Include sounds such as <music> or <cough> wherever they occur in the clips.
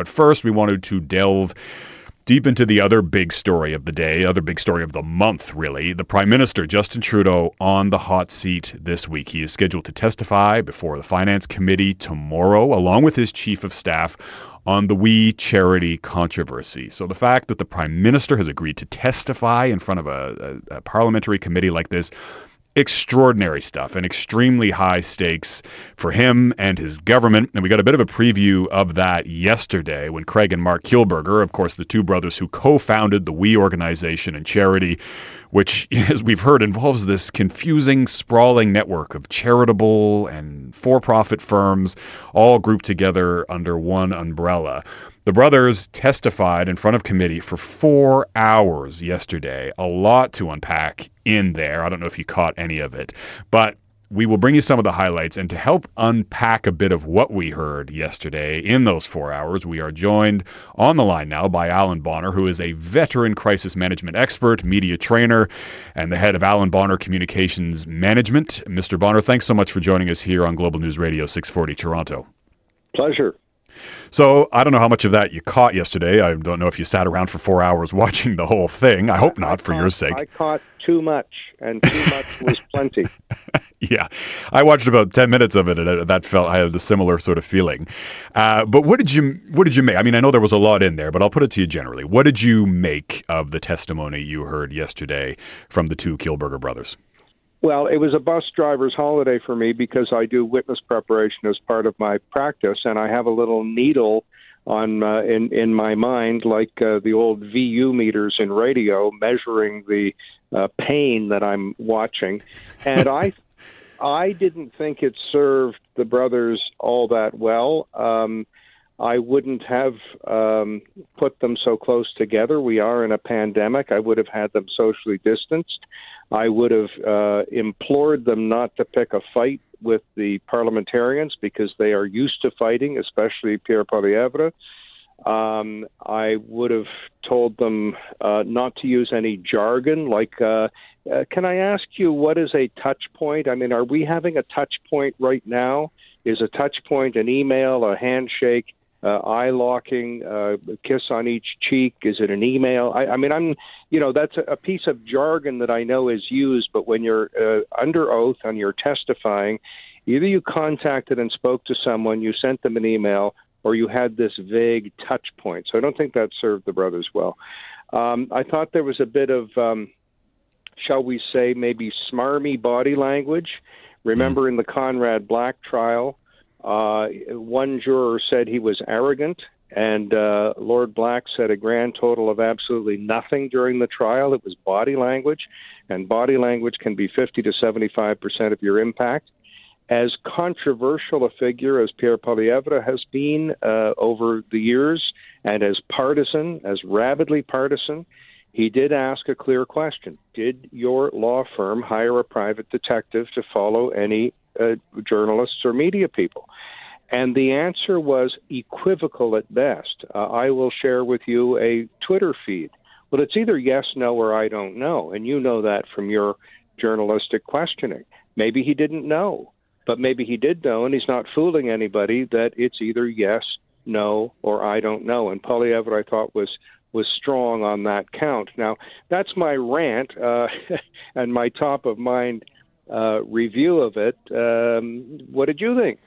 But first, we wanted to delve deep into the other big story of the day, other big story of the month, really. The Prime Minister, Justin Trudeau, on the hot seat this week. He is scheduled to testify before the Finance Committee tomorrow, along with his Chief of Staff, on the We Charity controversy. So the fact that the Prime Minister has agreed to testify in front of a, a, a parliamentary committee like this extraordinary stuff and extremely high stakes for him and his government. And we got a bit of a preview of that yesterday when Craig and Marc Kielburger, of course, the two brothers who co founded the We organization and charity, which, <laughs> as we've heard, involves this confusing, sprawling network of charitable and for profit firms all grouped together under one umbrella. The brothers testified in front of committee for four hours yesterday. A lot to unpack in there. I don't know if you caught any of it, but we will bring you some of the highlights. And to help unpack a bit of what we heard yesterday in those four hours, we are joined on the line now by Alan Bonner, who is a veteran crisis management expert, media trainer, and the head of Alan Bonner Communications Management. Mr. Bonner, thanks so much for joining us here on Global News Radio 640 Toronto. Pleasure. So I don't know how much of that you caught yesterday. I don't know if you sat around for four hours <laughs> watching the whole thing. I hope not, for your sake. I caught too much, and too much was <laughs> plenty. yeah, I watched about ten minutes of it, and that felt I had a similar sort of feeling. Uh, but what did you what did you make? I mean, I know there was a lot in there, but I'll put it to you generally. What did you make of the testimony you heard yesterday from the two Kielburger brothers? Well, it was a bus driver's holiday for me because I do witness preparation as part of my practice, and I have a little needle on uh, in in my mind, like uh, the old VU meters in radio, measuring the uh, pain that I'm watching, and I. <laughs> I didn't think it served the brothers all that well. Um, I wouldn't have um, put them so close together. We are in a pandemic. I would have had them socially distanced. I would have uh, implored them not to pick a fight with the parliamentarians because they are used to fighting, especially Pierre Poilievre. Um, I would have told them uh, not to use any jargon like, uh, uh, can I ask you what is a touch point? I mean, are we having a touch point right now? Is a touch point an email, a handshake? Uh, eye locking, uh, kiss on each cheek? Is it an email? I, I mean, I'm, you know, that's a, a piece of jargon that I know is used, but when you're uh, under oath and you're testifying, either you contacted and spoke to someone, you sent them an email, or you had this vague touch point. So I don't think that served the brothers well. Um, I thought there was a bit of, um, shall we say, maybe smarmy body language. Remember in the Conrad Black trial, uh, one juror said he was arrogant, and uh, Lord Black said a grand total of absolutely nothing during the trial. It was body language, and body language can be 50 to 75 percent of your impact. As controversial a figure as Pierre Poilievre has been uh, over the years, and as partisan, as rabidly partisan, he did ask a clear question Did your law firm hire a private detective to follow any uh, journalists or media people? And the answer was equivocal at best. Uh, I will share with you a Twitter feed. Well, it's either yes, no, or I don't know. And you know that from your journalistic questioning. Maybe he didn't know, but maybe he did know, and he's not fooling anybody that it's either yes, no, or I don't know. And Poilievre, I thought, was was strong on that count. Now, that's my rant uh, <laughs> and my top of mind uh, review of it. Um, what did you think?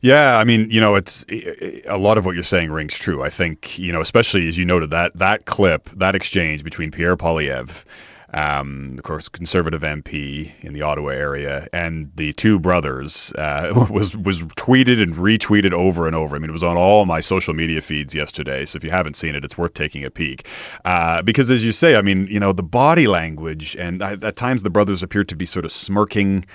Yeah, I mean, you know, it's a lot of what you're saying rings true. I think, you know, especially as you noted that that clip, that exchange between Pierre Poilievre um, of course, conservative MP in the Ottawa area, and the two brothers uh, <laughs> was was tweeted and retweeted over and over. I mean, it was on all my social media feeds yesterday. So if you haven't seen it, it's worth taking a peek. Uh, because as you say, I mean, you know, the body language, and at times the brothers appeared to be sort of smirking.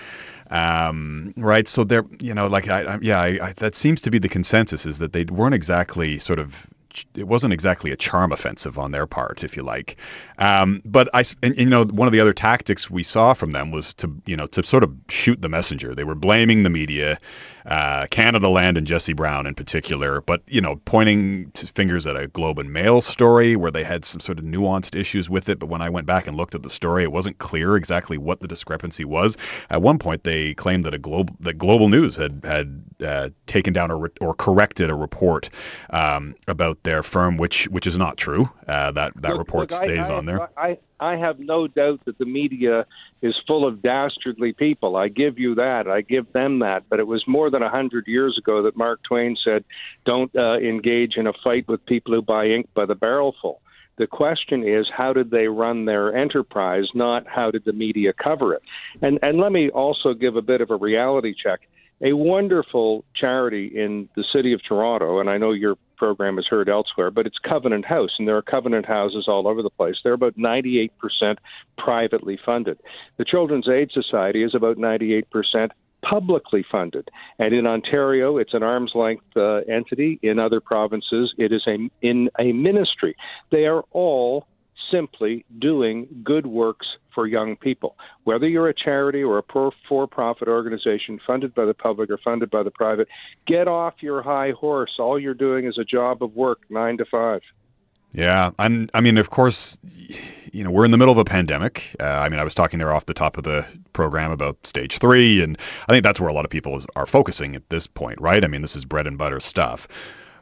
Um, right. So they're, you know, like, I, I yeah, I, that seems to be the consensus is that they weren't exactly sort of it wasn't exactly a charm offensive on their part, if you like. Um, but I, and, you know, one of the other tactics we saw from them was to, you know, to sort of shoot the messenger. They were blaming the media uh, Canadaland and Jesse Brown in particular, but you know, pointing fingers at a Globe and Mail story where they had some sort of nuanced issues with it. But when I went back and looked at the story, it wasn't clear exactly what the discrepancy was. At one point, they claimed that a global that Global News had had uh, taken down or, or corrected a report um, about their firm, which which is not true. Uh, that that look, report look, stays I, I, on there. I, I have no doubt that the media is full of dastardly people. I give you that. I give them that. But it was more than a hundred years ago that Mark Twain said, "Don't uh, engage in a fight with people who buy ink by the barrelful." The question is, how did they run their enterprise, not how did the media cover it? And and let me also give a bit of a reality check a wonderful charity in the city of Toronto, and I know your program is heard elsewhere, but it's Covenant House, and there are Covenant houses all over the place. They're about 98% privately funded. The Children's Aid Society is about 98% publicly funded. And in Ontario, it's an arm's length uh, entity. In other provinces, it is a in a ministry. They are all simply doing good works for young people. Whether you're a charity or a for profit organization funded by the public or funded by the private, get off your high horse. All you're doing is a job of work, nine to five. Yeah, I'm, I mean, of course, you know, we're in the middle of a pandemic. Uh, I mean, I was talking there off the top of the program about stage three, and I think that's where a lot of people are focusing at this point, right? I mean, this is bread and butter stuff.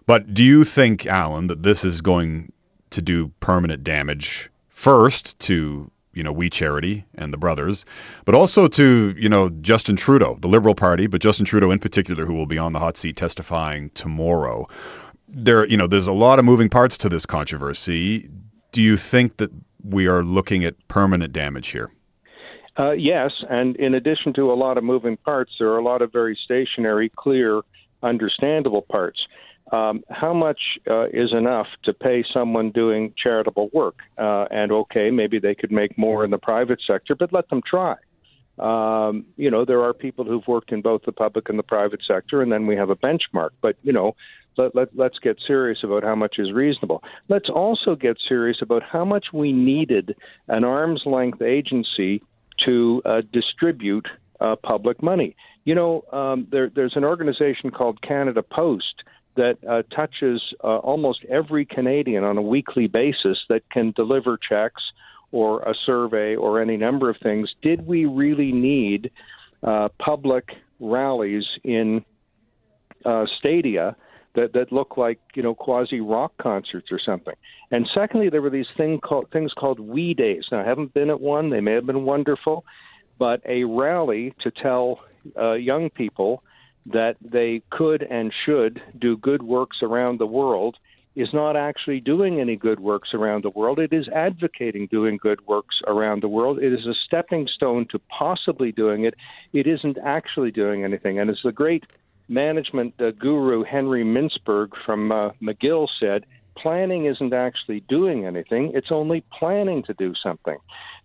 But do you think, Alan, that this is going to do permanent damage first to you know We Charity and the brothers, but also to you know Justin Trudeau, the Liberal Party, but Justin Trudeau in particular, who will be on the hot seat testifying tomorrow. There, you know, there's a lot of moving parts to this controversy. Do you think that we are looking at permanent damage here? Uh, yes, and in addition to a lot of moving parts, there are a lot of very stationary, clear, understandable parts um, how much uh, is enough to pay someone doing charitable work? Uh, and okay, maybe they could make more in the private sector, but let them try. Um, you know, there are people who've worked in both the public and the private sector, and then we have a benchmark. But you know, let, let, let's get serious about how much is reasonable. Let's also get serious about how much we needed an arm's length agency to uh, distribute uh, public money. You know, um, there, there's an organization called Canada Post that uh, touches uh, almost every Canadian on a weekly basis that can deliver checks or a survey or any number of things. Did we really need uh, public rallies in uh, stadia? That, that look like you know quasi rock concerts or something. And secondly, there were these thing called things called We Days. Now I haven't been at one; they may have been wonderful, but a rally to tell uh, young people that they could and should do good works around the world is not actually doing any good works around the world. It is advocating doing good works around the world. It is a stepping stone to possibly doing it. It isn't actually doing anything. And as the great management uh, guru Henry Mintzberg from uh, McGill said, planning isn't actually doing anything, it's only planning to do something.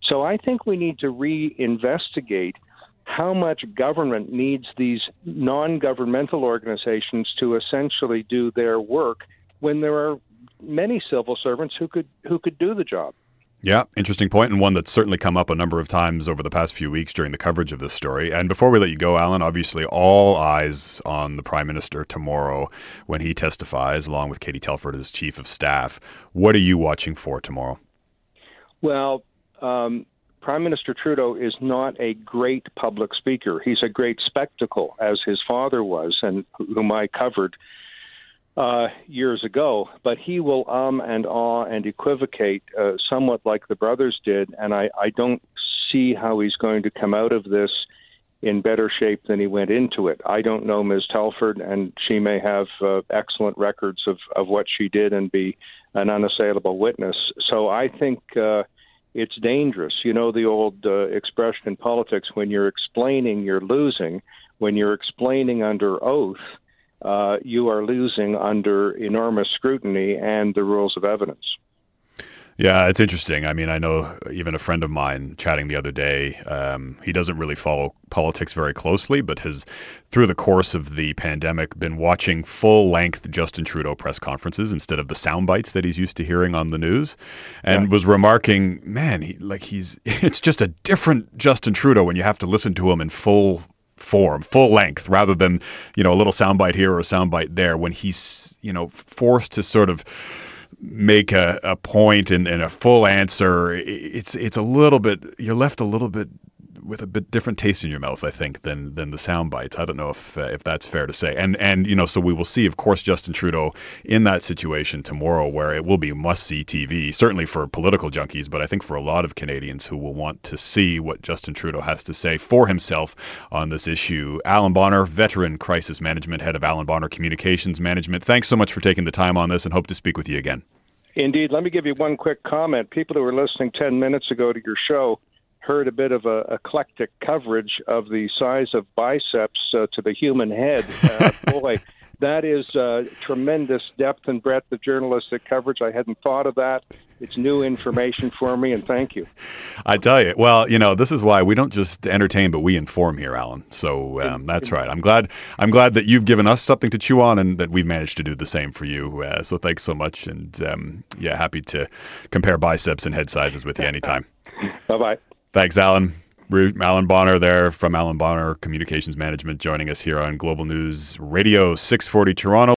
So I think we need to reinvestigate how much government needs these non governmental organizations to essentially do their work when there are many civil servants who could who could do the job. Yeah, interesting point, and one that's certainly come up a number of times over the past few weeks during the coverage of this story. And before we let you go, Alan, obviously all eyes on the Prime Minister tomorrow when he testifies, along with Katie Telford as Chief of Staff. What are you watching for tomorrow? Well, um, Prime Minister Trudeau is not a great public speaker. He's a great spectacle, as his father was, and whom I covered uh, years ago. But he will um and ah and equivocate uh, somewhat like the brothers did, and I, I don't see how he's going to come out of this in better shape than he went into it. I don't know Ms. Telford, and she may have uh, excellent records of, of what she did and be an unassailable witness. So I think. Uh, it's dangerous. You know the old uh, expression in politics: when you're explaining, you're losing. When you're explaining under oath, uh, you are losing under enormous scrutiny and the rules of evidence. Yeah, it's interesting. I mean, I know even a friend of mine chatting the other day. Um, he doesn't really follow politics very closely, but has, through the course of the pandemic, been watching full-length Justin Trudeau press conferences instead of the sound bites that he's used to hearing on the news, and yeah. was remarking, "Man, he like he's <laughs> it's just a different Justin Trudeau when you have to listen to him in full form, full length, rather than you know a little soundbite here or a soundbite there. When he's you know forced to sort of make a, a point and, and a full answer, it's it's a little bit you're left a little bit with a bit different taste in your mouth, I think, than than the sound bites. I don't know if uh, if that's fair to say. And and you know, so we will see, of course, Justin Trudeau in that situation tomorrow, where it will be must see TV, certainly for political junkies, but I think for a lot of Canadians who will want to see what Justin Trudeau has to say for himself on this issue. Alan Bonner, veteran crisis management head of Alan Bonner Communications Management. Thanks so much for taking the time on this, and hope to speak with you again. Indeed. Let me give you one quick comment. People who were listening 10 minutes ago to your show heard a bit of a eclectic coverage of the size of biceps uh, to the human head. Uh, <laughs> boy, that is uh, tremendous depth and breadth of journalistic coverage. I hadn't thought of that. It's new information for me, and thank you. I tell you, well, you know, this is why we don't just entertain, but we inform here, Alan. So um, that's right. I'm glad. I'm glad that you've given us something to chew on, and that we've managed to do the same for you. Uh, so thanks so much, and um, yeah, happy to compare biceps and head sizes with you anytime. <laughs> bye bye. Thanks, Alan. Alan Bonner there from Alan Bonner Communications Management joining us here on Global News Radio 640 Toronto.